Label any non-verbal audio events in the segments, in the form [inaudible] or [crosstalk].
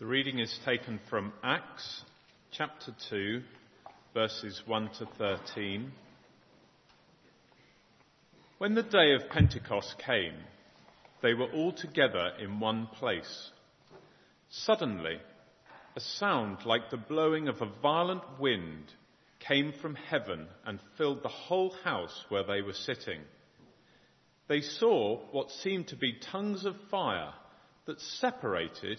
The reading is taken from Acts chapter 2, verses 1 to 13. When the day of Pentecost came, they were all together in one place. Suddenly, a sound like the blowing of a violent wind came from heaven and filled the whole house where they were sitting. They saw what seemed to be tongues of fire that separated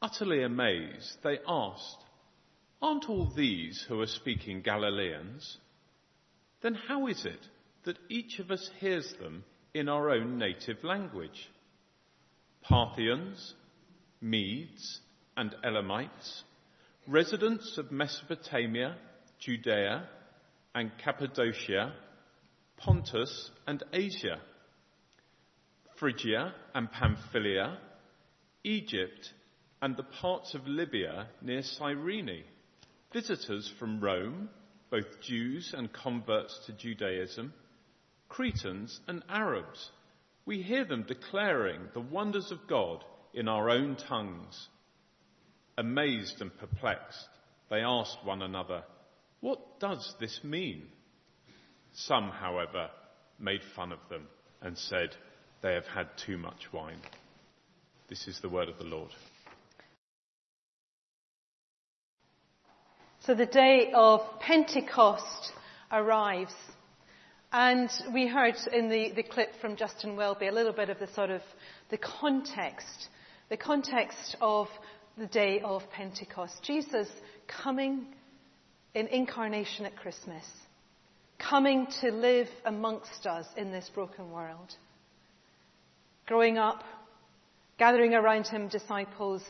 Utterly amazed, they asked, Aren't all these who are speaking Galileans? Then how is it that each of us hears them in our own native language? Parthians, Medes, and Elamites, residents of Mesopotamia, Judea, and Cappadocia, Pontus and Asia, Phrygia and Pamphylia, Egypt and the parts of Libya near Cyrene, visitors from Rome, both Jews and converts to Judaism, Cretans and Arabs. We hear them declaring the wonders of God in our own tongues. Amazed and perplexed, they asked one another, What does this mean? Some, however, made fun of them and said, They have had too much wine. This is the word of the Lord. So the day of Pentecost arrives. And we heard in the, the clip from Justin Welby a little bit of the sort of the context, the context of the day of Pentecost. Jesus coming in incarnation at Christmas, coming to live amongst us in this broken world. Growing up, gathering around him disciples,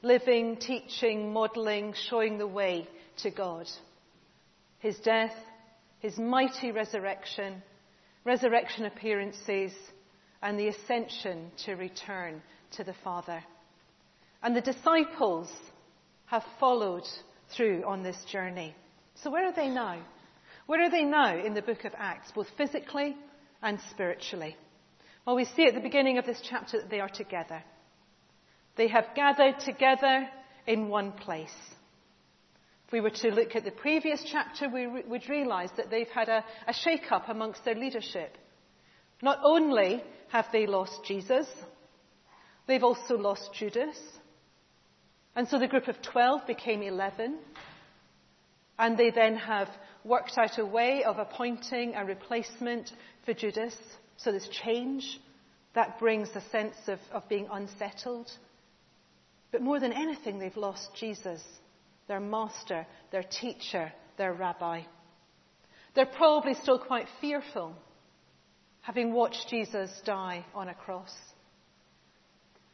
living, teaching, modeling, showing the way to God. His death, his mighty resurrection, resurrection appearances, and the ascension to return to the Father. And the disciples have followed through on this journey. So where are they now? Where are they now in the book of Acts, both physically and spiritually? Well, we see at the beginning of this chapter that they are together. They have gathered together in one place. If we were to look at the previous chapter, we would realize that they've had a, a shake up amongst their leadership. Not only have they lost Jesus, they've also lost Judas. And so the group of 12 became 11. And they then have worked out a way of appointing a replacement for Judas. So there's change. That brings a sense of, of being unsettled. But more than anything, they've lost Jesus their master, their teacher, their rabbi. They're probably still quite fearful, having watched Jesus die on a cross.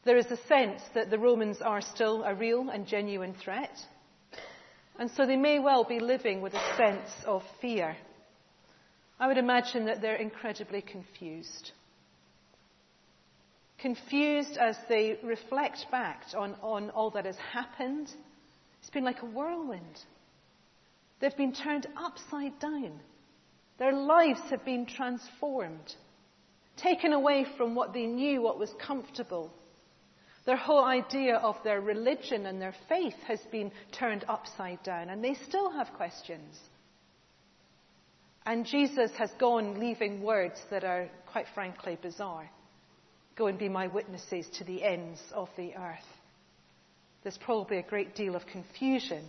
There is a sense that the Romans are still a real and genuine threat, and so they may well be living with a sense of fear. I would imagine that they're incredibly confused. Confused as they reflect back on, on all that has happened it's been like a whirlwind. They've been turned upside down. Their lives have been transformed, taken away from what they knew, what was comfortable. Their whole idea of their religion and their faith has been turned upside down, and they still have questions. And Jesus has gone leaving words that are, quite frankly, bizarre. Go and be my witnesses to the ends of the earth there's probably a great deal of confusion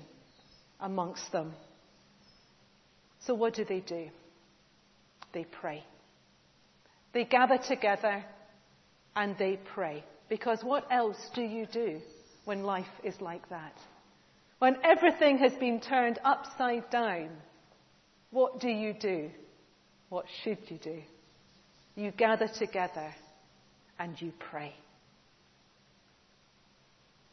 amongst them. So, what do they do? They pray. They gather together and they pray. Because what else do you do when life is like that? When everything has been turned upside down, what do you do? What should you do? You gather together and you pray.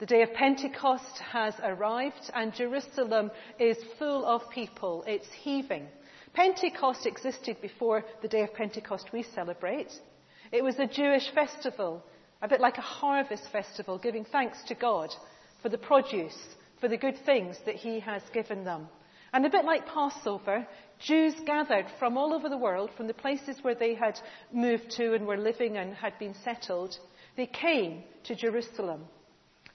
The day of Pentecost has arrived and Jerusalem is full of people. It's heaving. Pentecost existed before the day of Pentecost we celebrate. It was a Jewish festival, a bit like a harvest festival, giving thanks to God for the produce, for the good things that He has given them. And a bit like Passover, Jews gathered from all over the world, from the places where they had moved to and were living and had been settled, they came to Jerusalem.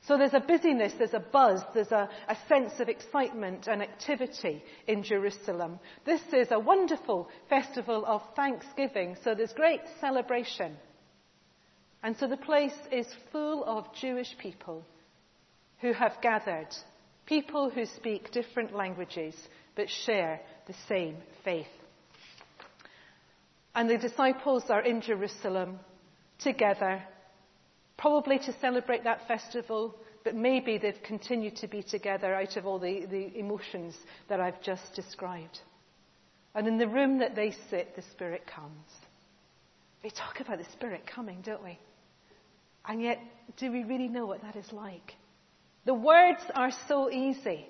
So there's a busyness, there's a buzz, there's a, a, sense of excitement and activity in Jerusalem. This is a wonderful festival of thanksgiving, so there's great celebration. And so the place is full of Jewish people who have gathered, people who speak different languages but share the same faith. And the disciples are in Jerusalem together probably to celebrate that festival, but maybe they've continued to be together out of all the, the emotions that I've just described. And in the room that they sit, the Spirit comes. We talk about the Spirit coming, don't we? And yet, do we really know what that is like? The words are so easy,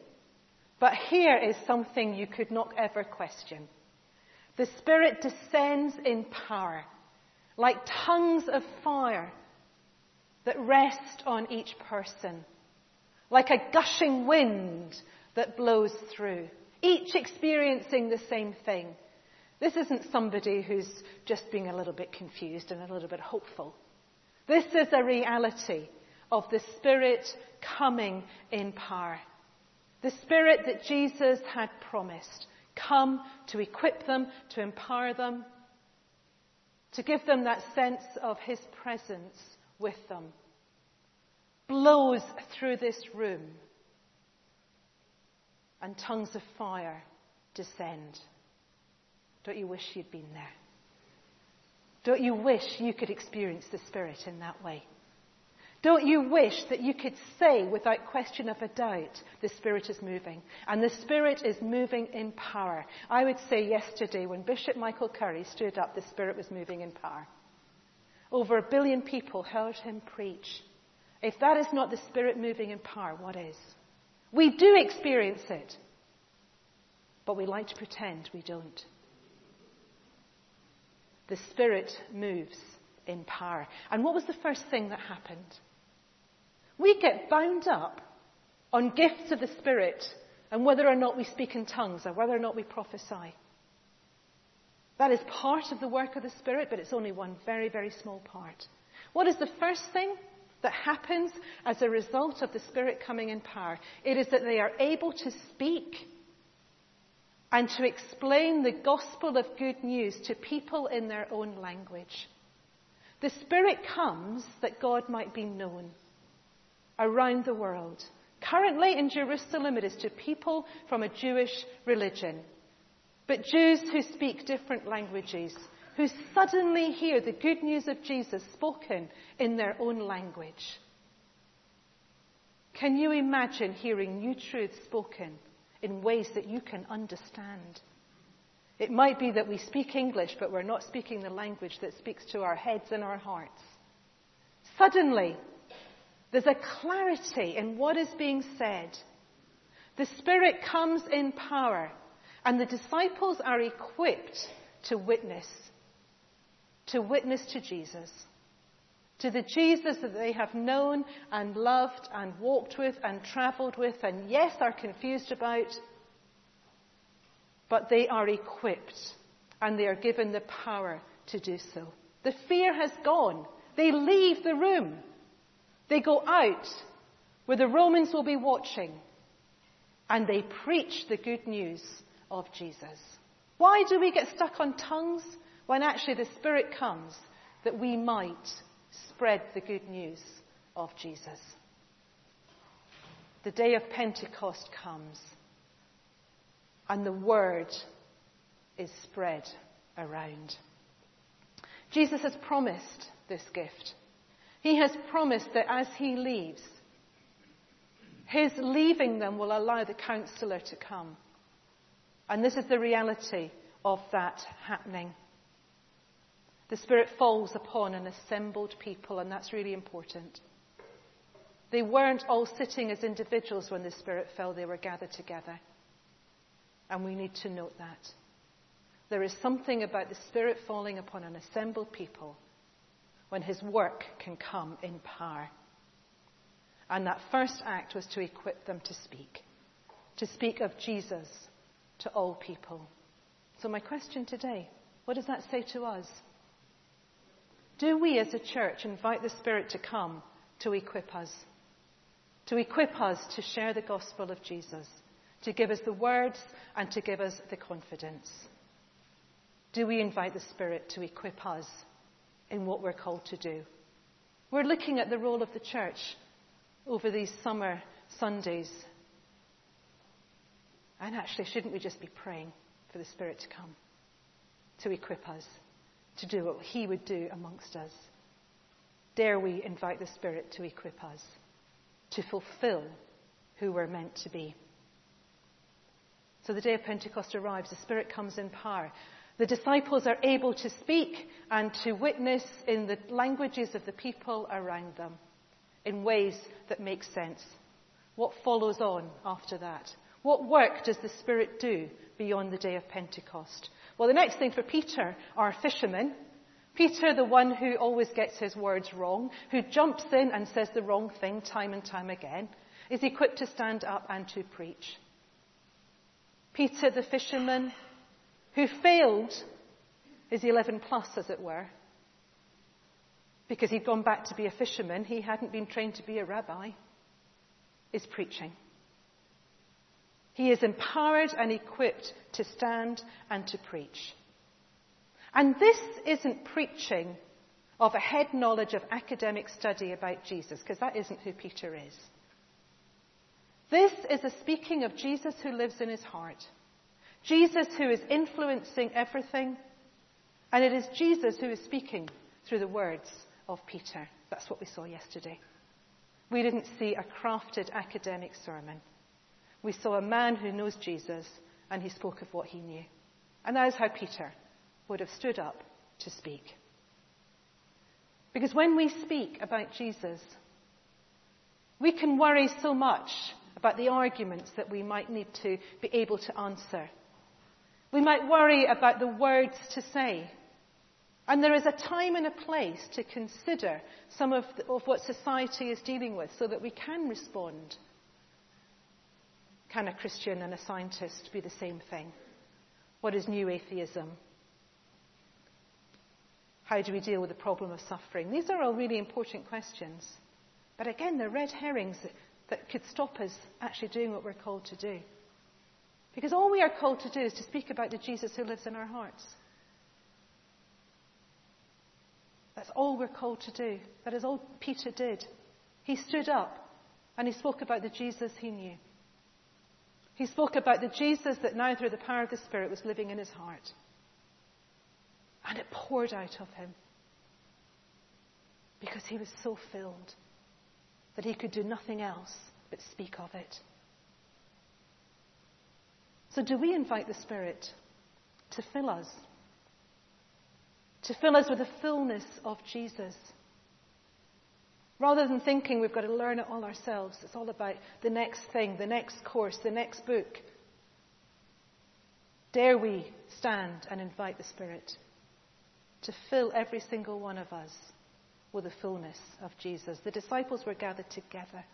but here is something you could not ever question. The Spirit descends in power, like tongues of fire that rest on each person, like a gushing wind that blows through, each experiencing the same thing. This isn't somebody who's just being a little bit confused and a little bit hopeful. This is a reality of the Spirit coming in power. The Spirit that Jesus had promised come to equip them, to empower them, to give them that sense of His presence with them blows through this room and tongues of fire descend. Don't you wish you'd been there? Don't you wish you could experience the Spirit in that way? Don't you wish that you could say without question of a doubt, the Spirit is moving? And the Spirit is moving in power. I would say yesterday when Bishop Michael Curry stood up, the Spirit was moving in power. Over a billion people heard him preach. If that is not the Spirit moving in power, what is? We do experience it, but we like to pretend we don't. The Spirit moves in power. And what was the first thing that happened? We get bound up on gifts of the Spirit and whether or not we speak in tongues or whether or not we prophesy. That is part of the work of the Spirit, but it's only one very, very small part. What is the first thing that happens as a result of the Spirit coming in power? It is that they are able to speak and to explain the gospel of good news to people in their own language. The Spirit comes that God might be known around the world. Currently in Jerusalem, it is to people from a Jewish religion, but Jews who speak different languages, who suddenly hear the good news of Jesus spoken in their own language. Can you imagine hearing new truths spoken in ways that you can understand? It might be that we speak English, but we're not speaking the language that speaks to our heads and our hearts. Suddenly, there's a clarity in what is being said. The Spirit comes in power, and the disciples are equipped to witness, to witness to Jesus, to the Jesus that they have known and loved and walked with and traveled with, and yes, are confused about, but they are equipped and they are given the power to do so. The fear has gone. They leave the room. They go out where the Romans will be watching and they preach the good news of Jesus. Why do we get stuck on tongues when actually the Spirit comes that we might spread the good news of Jesus? The day of Pentecost comes and the word is spread around. Jesus has promised this gift. He has promised that as he leaves, his leaving them will allow the counselor to come. And this is the reality of that happening. The Spirit falls upon an assembled people, and that's really important. They weren't all sitting as individuals when the Spirit fell, they were gathered together. And we need to note that. There is something about the Spirit falling upon an assembled people when His work can come in power. And that first act was to equip them to speak, to speak of Jesus to all people. So, my question today what does that say to us? Do we as a church invite the Spirit to come to equip us? To equip us to share the gospel of Jesus, to give us the words and to give us the confidence? Do we invite the Spirit to equip us in what we're called to do? We're looking at the role of the church over these summer Sundays. And actually, shouldn't we just be praying for the Spirit to come, to equip us, to do what He would do amongst us? Dare we invite the Spirit to equip us, to fulfill who we're meant to be? So the day of Pentecost arrives, the Spirit comes in power. The disciples are able to speak and to witness in the languages of the people around them in ways that make sense. What follows on after that? What work does the Spirit do beyond the day of Pentecost? Well, the next thing for Peter, our fisherman, Peter, the one who always gets his words wrong, who jumps in and says the wrong thing time and time again, is equipped to stand up and to preach. Peter, the fisherman, who failed his 11 plus, as it were, because he'd gone back to be a fisherman, he hadn't been trained to be a rabbi, is preaching. He is empowered and equipped to stand and to preach. And this isn't preaching of a head knowledge of academic study about Jesus, because that isn't who Peter is. This is a speaking of Jesus who lives in his heart. Jesus who is influencing everything. And it is Jesus who is speaking through the words of Peter. That's what we saw yesterday. We didn't see a crafted academic sermon. We saw a man who knows Jesus and he spoke of what he knew. And that is how Peter would have stood up to speak. Because when we speak about Jesus, we can worry so much about the arguments that we might need to be able to answer. We might worry about the words to say. And there is a time and a place to consider some of, the, of what society is dealing with so that we can respond. Can a Christian and a scientist be the same thing? What is new atheism? How do we deal with the problem of suffering? These are all really important questions. But again, they're red herrings that, could stop us actually doing what we're called to do. Because all we are called to do is to speak about the Jesus who lives in our hearts. That's all we're called to do. That is all Peter did. He stood up and he spoke about the Jesus he knew. He spoke about the Jesus that now, through the power of the Spirit, was living in his heart. And it poured out of him because he was so filled that he could do nothing else but speak of it. So, do we invite the Spirit to fill us? To fill us with the fullness of Jesus? Rather than thinking we've got to learn it all ourselves, it's all about the next thing, the next course, the next book. Dare we stand and invite the Spirit to fill every single one of us with the fullness of Jesus? The disciples were gathered together.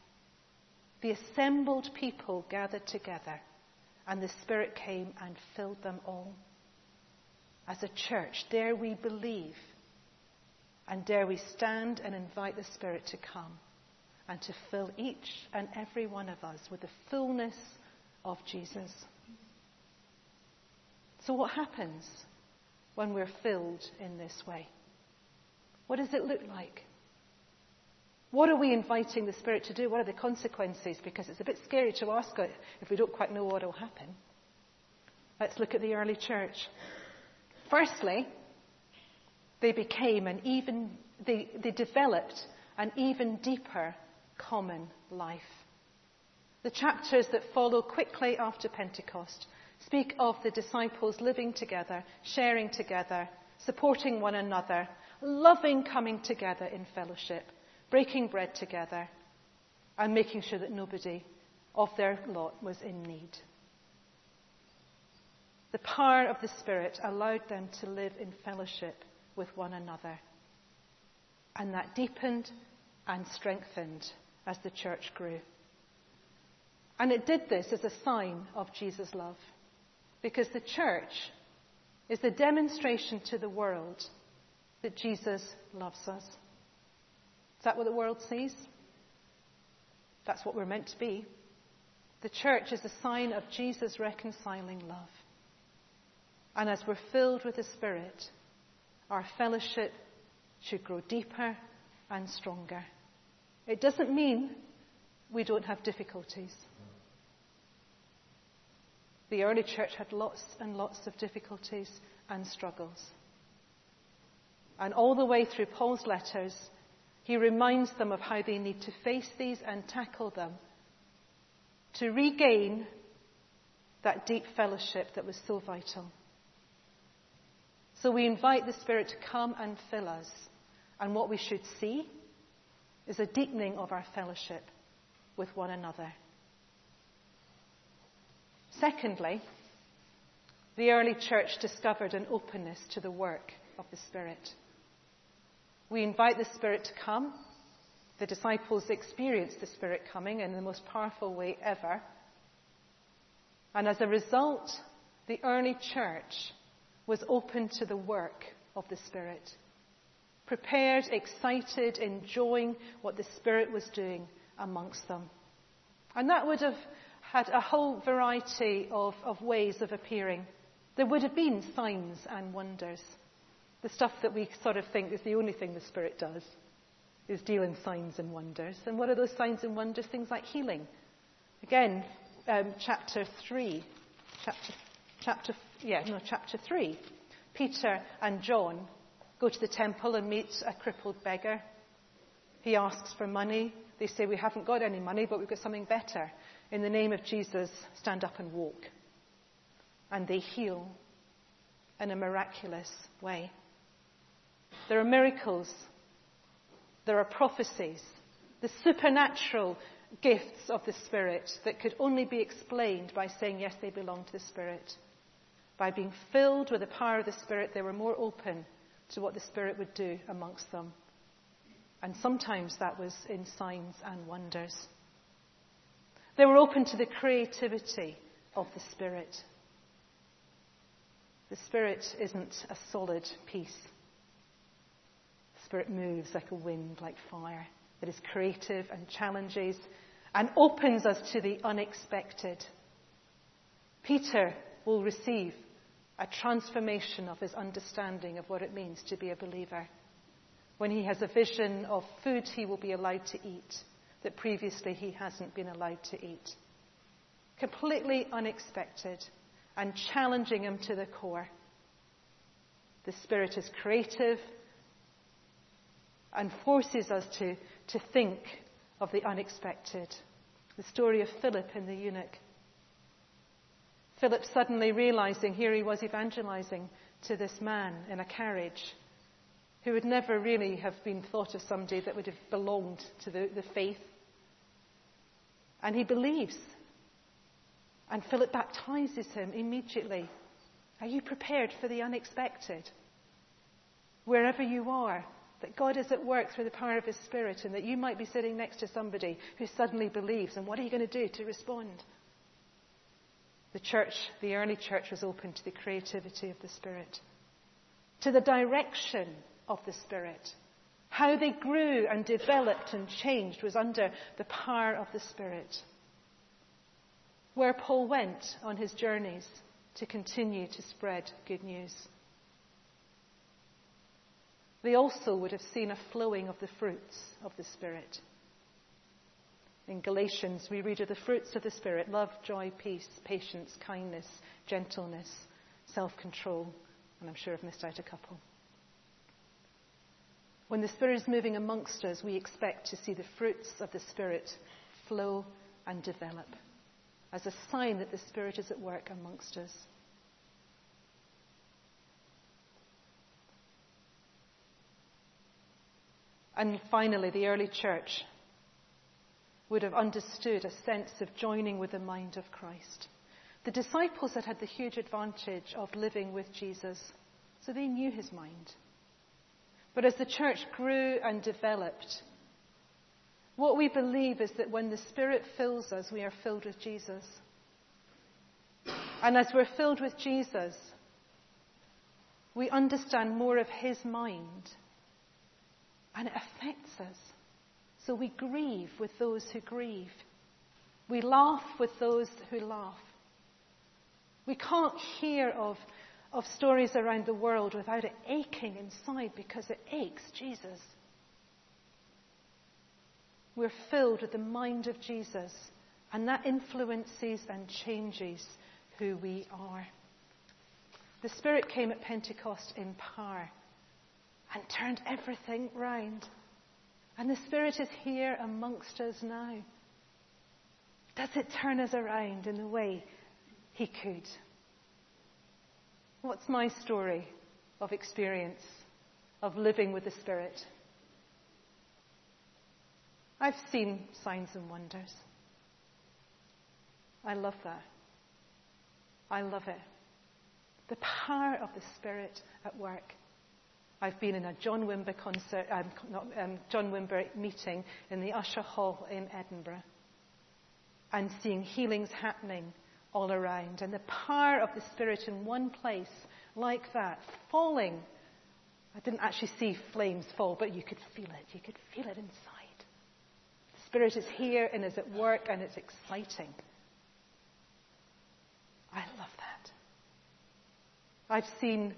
The assembled people gathered together and the Spirit came and filled them all. As a church, dare we believe and dare we stand and invite the Spirit to come and to fill each and every one of us with the fullness of Jesus. So, what happens when we're filled in this way? What does it look like? What are we inviting the Spirit to do? What are the consequences? Because it's a bit scary to ask it if we don't quite know what will happen. Let's look at the early church. Firstly, they became an even, they, they developed an even deeper common life. The chapters that follow quickly after Pentecost speak of the disciples living together, sharing together, supporting one another, loving coming together in fellowship breaking bread together, and making sure that nobody of their lot was in need. The power of the Spirit allowed them to live in fellowship with one another. And that deepened and strengthened as the church grew. And it did this as a sign of Jesus' love. Because the church is the demonstration to the world that Jesus loves us. Is that what the world sees? That's what we're meant to be. The church is a sign of Jesus' reconciling love. And as we're filled with the Spirit, our fellowship should grow deeper and stronger. It doesn't mean we don't have difficulties. The early church had lots and lots of difficulties and struggles. And all the way through Paul's letters, he reminds them of how they need to face these and tackle them to regain that deep fellowship that was so vital. So we invite the Spirit to come and fill us. And what we should see is a deepening of our fellowship with one another. Secondly, the early church discovered an openness to the work of the Spirit. We invite the Spirit to come. The disciples experienced the Spirit coming in the most powerful way ever. And as a result, the early church was open to the work of the Spirit. Prepared, excited, enjoying what the Spirit was doing amongst them. And that would have had a whole variety of, of ways of appearing. There would have been signs and wonders. The stuff that we sort of think is the only thing the Spirit does is deal in signs and wonders. And what are those signs and wonders? Things like healing. Again, um, chapter 3. Chapter, chapter, yeah, no, chapter 3. Peter and John go to the temple and meet a crippled beggar. He asks for money. They say, We haven't got any money, but we've got something better in the name of Jesus, stand up and walk. And they heal in a miraculous way. There are miracles, there are prophecies, the supernatural gifts of the Spirit that could only be explained by saying, yes, they belong to the Spirit. By being filled with the power of the Spirit, they were more open to what the Spirit would do amongst them. And sometimes that was in signs and wonders. They were open to the creativity of the Spirit. The Spirit isn't a solid piece. The Spirit moves like a wind, like fire. It is creative and challenges and opens us to the unexpected. Peter will receive a transformation of his understanding of what it means to be a believer. When he has a vision of food he will be allowed to eat, that previously he hasn't been allowed to eat. Completely unexpected and challenging him to the core. The Spirit is creative and forces us to, to think of the unexpected. The story of Philip and the eunuch. Philip suddenly realizing here he was evangelizing to this man in a carriage who would never really have been thought of somebody that would have belonged to the, the faith and he believes. And Philip baptizes him immediately. Are you prepared for the unexpected? Wherever you are, that God is at work through the power of His Spirit, and that you might be sitting next to somebody who suddenly believes. And what are you going to do to respond? The church, the early church, was open to the creativity of the Spirit, to the direction of the Spirit. How they grew and developed and changed was under the power of the Spirit. Where Paul went on his journeys to continue to spread good news. They also would have seen a flowing of the fruits of the Spirit. In Galatians, we read of the fruits of the Spirit love, joy, peace, patience, kindness, gentleness, self control, and I'm sure I've missed out a couple. When the Spirit is moving amongst us, we expect to see the fruits of the Spirit flow and develop as a sign that the Spirit is at work amongst us. And finally, the early church would have understood a sense of joining with the mind of Christ. The disciples had had the huge advantage of living with Jesus, so they knew his mind. But as the church grew and developed, what we believe is that when the Spirit fills us, we are filled with Jesus. And as we're filled with Jesus, we understand more of his mind. And it affects us. So we grieve with those who grieve. We laugh with those who laugh. We can't hear of, of stories around the world without it aching inside because it aches Jesus. We're filled with the mind of Jesus, and that influences and changes who we are. The Spirit came at Pentecost in power and turned everything round. And the Spirit is here amongst us now. Does it turn us around in the way He could? What's my story of experience of living with the Spirit? I've seen signs and wonders. I love that. I love it. The power of the Spirit at work. I've been in a John Wimber concert, um, not, um, John Wimber meeting in the Usher Hall in Edinburgh, and seeing healings happening all around, and the power of the Spirit in one place like that, falling. I didn't actually see flames fall, but you could feel it. You could feel it inside. The Spirit is here and is at work, and it's exciting. I love that. I've seen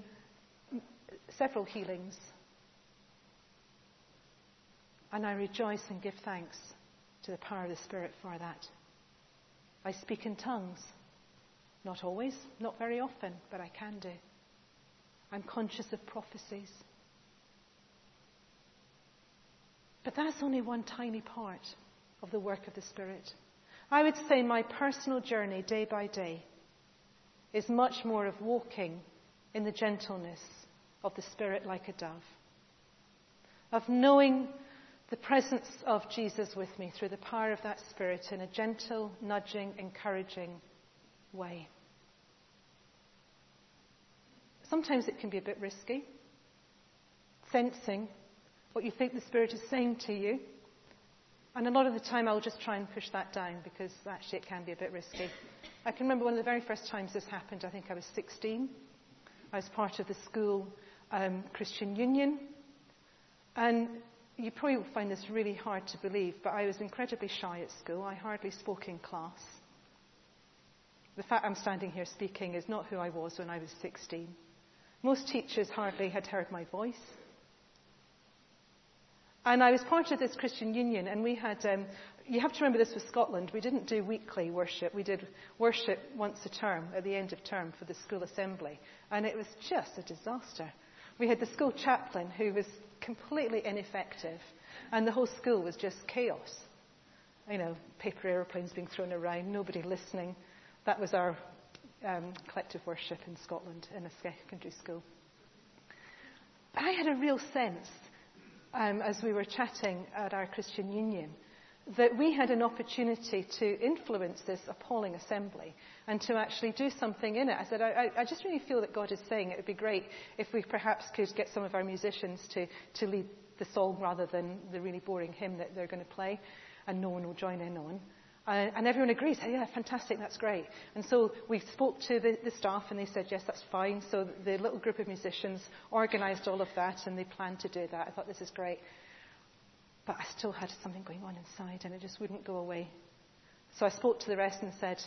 several healings. And I rejoice and give thanks to the power of the Spirit for that. I speak in tongues. Not always, not very often, but I can do. I'm conscious of prophecies. But that's only one tiny part of the work of the Spirit. I would say my personal journey day by day is much more of walking in the gentleness of the Spirit like a dove, of knowing the presence of Jesus with me through the power of that Spirit in a gentle, nudging, encouraging way. Sometimes it can be a bit risky, sensing what you think the Spirit is saying to you. And a lot of the time I'll just try and push that down because actually it can be a bit risky. I can remember one of the very first times this happened, I think I was 16. I was part of the school um, Christian Union. And you probably will find this really hard to believe, but I was incredibly shy at school. I hardly spoke in class. The fact I'm standing here speaking is not who I was when I was 16. Most teachers hardly had heard my voice. And I was part of this Christian Union, and we had, um, you have to remember this was Scotland. We didn't do weekly worship. We did worship once a term, at the end of term, for the school assembly. And it was just a disaster. We had the school chaplain who was completely ineffective, and the whole school was just chaos. You know, paper aeroplanes being thrown around, nobody listening. That was our um, collective worship in Scotland in a secondary school. I had a real sense um, as we were chatting at our Christian Union that we had an opportunity to influence this appalling assembly and to actually do something in it. I said, I, I, just really feel that God is saying it would be great if we perhaps could get some of our musicians to, to lead the song rather than the really boring hymn that they're going to play and no one will join in on. Uh, and everyone agrees, oh, yeah, fantastic, that's great. And so we spoke to the, the, staff and they said, yes, that's fine. So the little group of musicians organised all of that and they planned to do that. I thought, this is great. But I still had something going on inside and it just wouldn't go away. So I spoke to the rest and said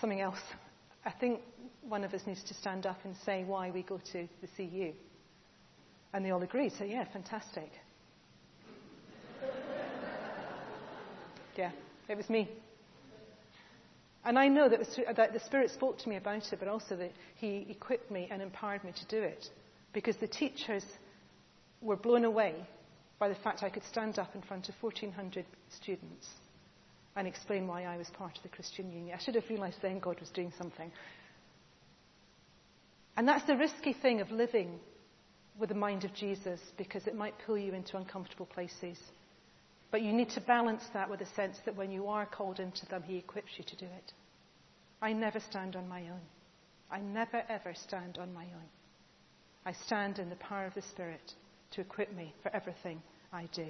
something else. I think one of us needs to stand up and say why we go to the CU. And they all agreed. So, yeah, fantastic. [laughs] yeah, it was me. And I know that, was, that, the Spirit spoke to me about it, but also that He equipped me and empowered me to do it. Because the teachers were blown away by the fact I could stand up in front of 1,400 students and explain why I was part of the Christian Union. I should have realized then God was doing something. And that's the risky thing of living with the mind of Jesus because it might pull you into uncomfortable places. But you need to balance that with a sense that when you are called into them, He equips you to do it. I never stand on my own. I never ever stand on my own. I stand in the power of the Spirit to equip me for everything I do.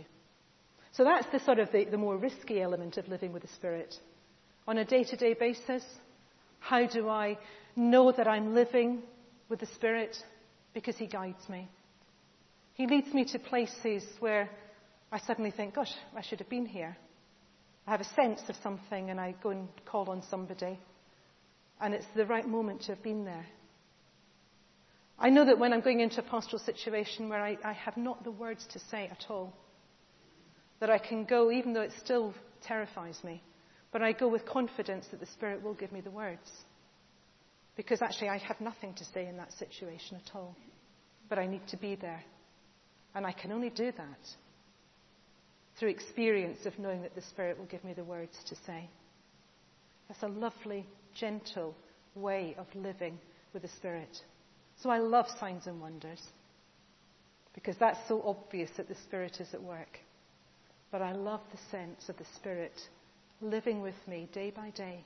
So that's the sort of the, the more risky element of living with the Spirit. On a day to day basis, how do I know that I'm living with the Spirit? Because He guides me. He leads me to places where I suddenly think, gosh, I should have been here. I have a sense of something and I go and call on somebody. And it's the right moment to have been there. I know that when I'm going into a pastoral situation where I, I have not the words to say at all, that I can go, even though it still terrifies me, but I go with confidence that the Spirit will give me the words. Because actually, I have nothing to say in that situation at all. But I need to be there. And I can only do that through experience of knowing that the Spirit will give me the words to say. That's a lovely, gentle way of living with the Spirit. So I love signs and wonders because that's so obvious that the Spirit is at work. But I love the sense of the Spirit living with me day by day,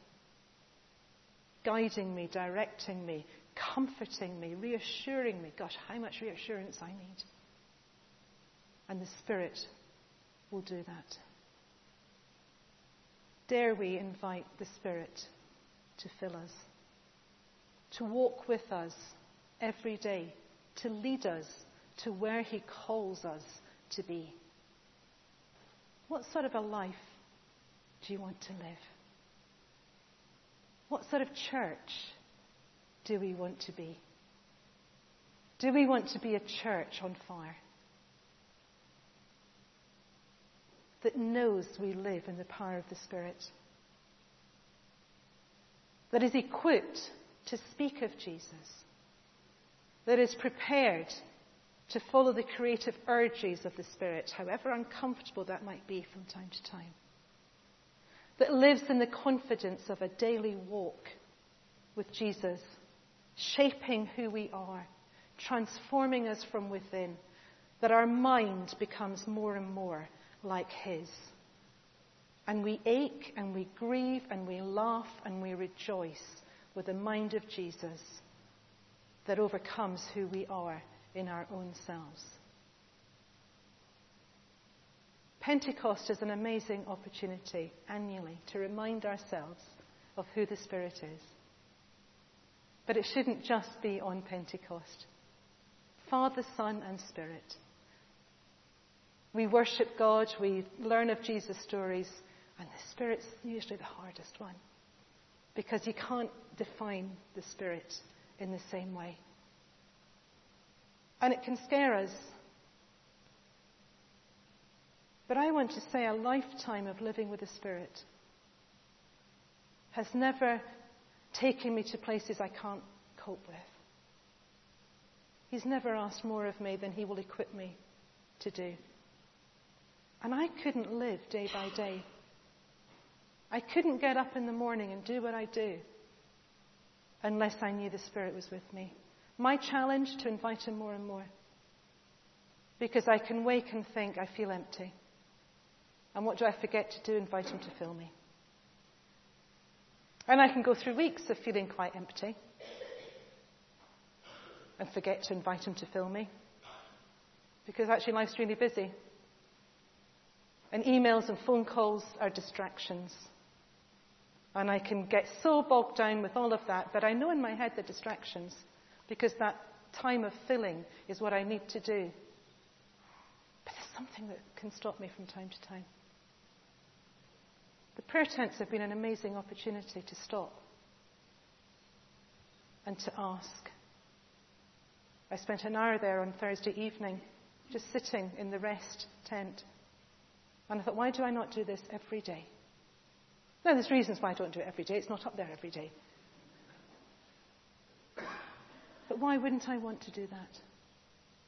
guiding me, directing me, comforting me, reassuring me. Gosh, how much reassurance I need. And the Spirit will do that. Dare we invite the Spirit to fill us, to walk with us every day, to lead us to where He calls us to be? What sort of a life do you want to live? What sort of church do we want to be? Do we want to be a church on fire? that knows we live in the power of the Spirit, that is equipped to speak of Jesus, that is prepared to follow the creative urges of the Spirit, however uncomfortable that might be from time to time, that lives in the confidence of a daily walk with Jesus, shaping who we are, transforming us from within, that our mind becomes more and more like His. And we ache and we grieve and we laugh and we rejoice with the mind of Jesus that overcomes who we are in our own selves. Pentecost is an amazing opportunity annually to remind ourselves of who the Spirit is. But it shouldn't just be on Pentecost. Father, Son, and Spirit we worship God, we learn of Jesus' stories, and the Spirit's usually the hardest one. Because you can't define the Spirit in the same way. And it can scare us. But I want to say a lifetime of living with the Spirit has never taken me to places I can't cope with. He's never asked more of me than He will equip me to do. And I couldn't live day by day. I couldn't get up in the morning and do what I do unless I knew the Spirit was with me. My challenge to invite Him more and more. Because I can wake and think, I feel empty. And what do I forget to do? Invite Him to fill me. And I can go through weeks of feeling quite empty and forget to invite Him to fill me. Because actually life's really busy. And emails and phone calls are distractions. And I can get so bogged down with all of that, but I know in my head the distractions because that time of filling is what I need to do. But there's something that can stop me from time to time. The prayer tents have been an amazing opportunity to stop and to ask. I spent an hour there on Thursday evening, just sitting in the rest tent and I thought, why do I not do this every day? Now, there's reasons why I don't do it every day. It's not up there every day. But why wouldn't I want to do that?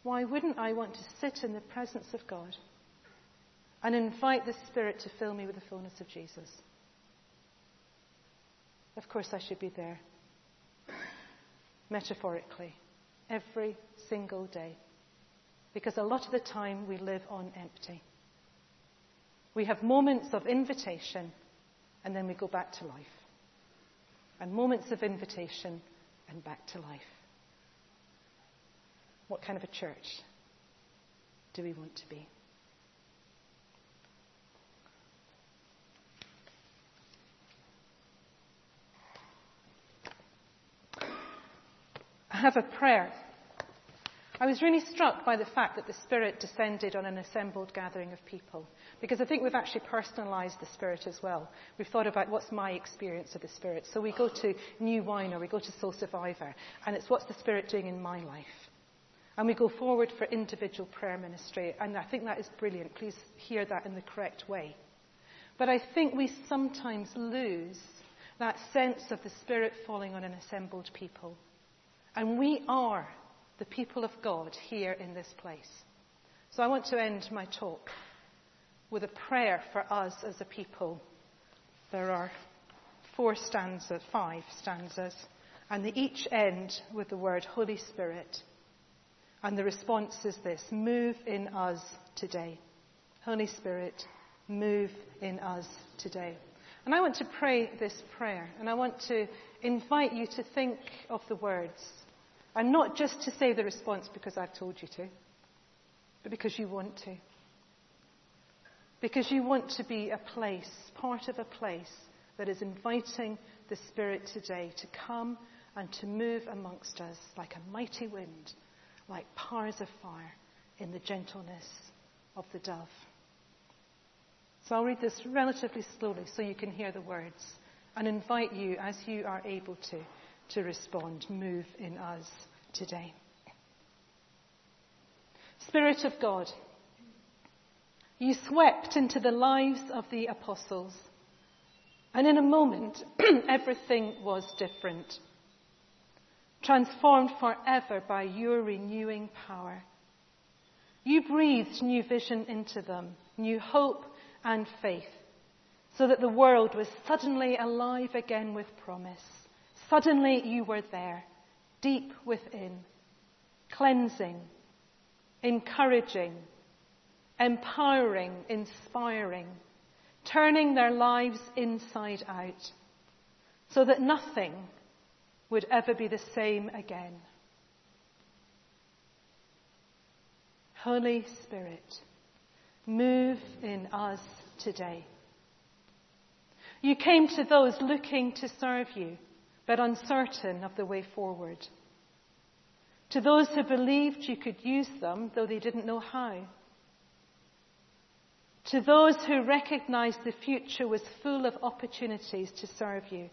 Why wouldn't I want to sit in the presence of God and invite the Spirit to fill me with the fullness of Jesus? Of course, I should be there, metaphorically, every single day. Because a lot of the time we live on empty. We have moments of invitation and then we go back to life. And moments of invitation and back to life. What kind of a church do we want to be? I have a prayer I was really struck by the fact that the Spirit descended on an assembled gathering of people, because I think we've actually personalised the Spirit as well. We've thought about what's my experience of the Spirit. So we go to New Wine or we go to Soul Survivor, and it's what's the Spirit doing in my life. And we go forward for individual prayer ministry, and I think that is brilliant. Please hear that in the correct way. But I think we sometimes lose that sense of the Spirit falling on an assembled people. And we are the people of God here in this place. So I want to end my talk with a prayer for us as a people. There are four stanzas, five stanzas, and they each end with the word Holy Spirit. And the response is this Move in us today. Holy Spirit, move in us today. And I want to pray this prayer, and I want to invite you to think of the words and not just to say the response because I've told you to, but because you want to. Because you want to be a place, part of a place that is inviting the Spirit today to come and to move amongst us like a mighty wind, like powers of fire in the gentleness of the dove. So I'll read this relatively slowly so you can hear the words and invite you, as you are able to, to respond, move in us today. Spirit of God, you swept into the lives of the apostles, and in a moment, [clears throat] everything was different. Transformed forever by your renewing power. You breathed new vision into them, new hope and faith, so that the world was suddenly alive again with promise. Suddenly you were there, deep within, cleansing, encouraging, empowering, inspiring, turning their lives inside out so that nothing would ever be the same again. Holy Spirit, move in us today. You came to those looking to serve you but uncertain of the way forward. To those who believed you could use them, though they didn't know how. To those who recognized the future was full of opportunities to serve you,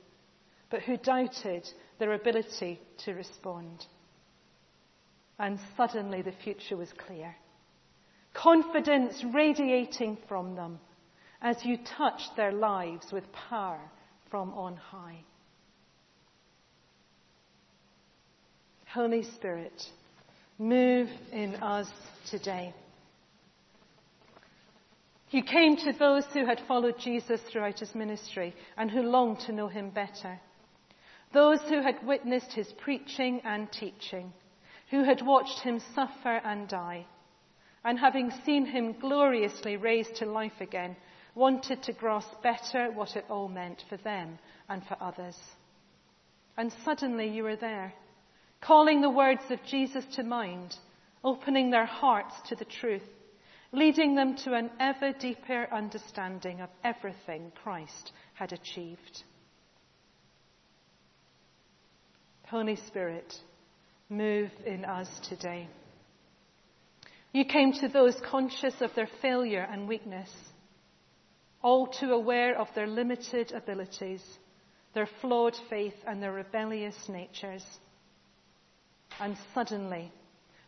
but who doubted their ability to respond. And suddenly the future was clear. Confidence radiating from them as you touched their lives with power from on high. Holy Spirit, move in us today. You came to those who had followed Jesus throughout his ministry and who longed to know him better. Those who had witnessed his preaching and teaching, who had watched him suffer and die, and having seen him gloriously raised to life again, wanted to grasp better what it all meant for them and for others. And suddenly you were there calling the words of Jesus to mind, opening their hearts to the truth, leading them to an ever deeper understanding of everything Christ had achieved. Holy Spirit, move in us today. You came to those conscious of their failure and weakness, all too aware of their limited abilities, their flawed faith, and their rebellious natures and suddenly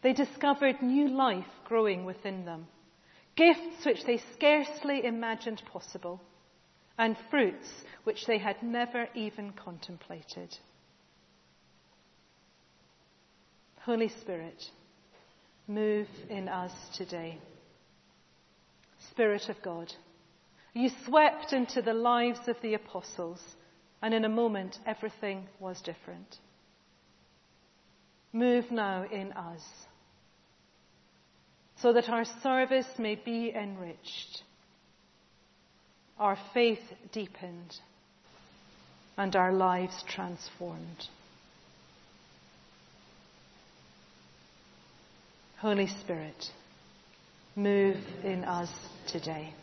they discovered new life growing within them, gifts which they scarcely imagined possible, and fruits which they had never even contemplated. Holy Spirit, move in us today. Spirit of God, you swept into the lives of the apostles, and in a moment everything was different. Move now in us so that our service may be enriched, our faith deepened, and our lives transformed. Holy Spirit, move in us today.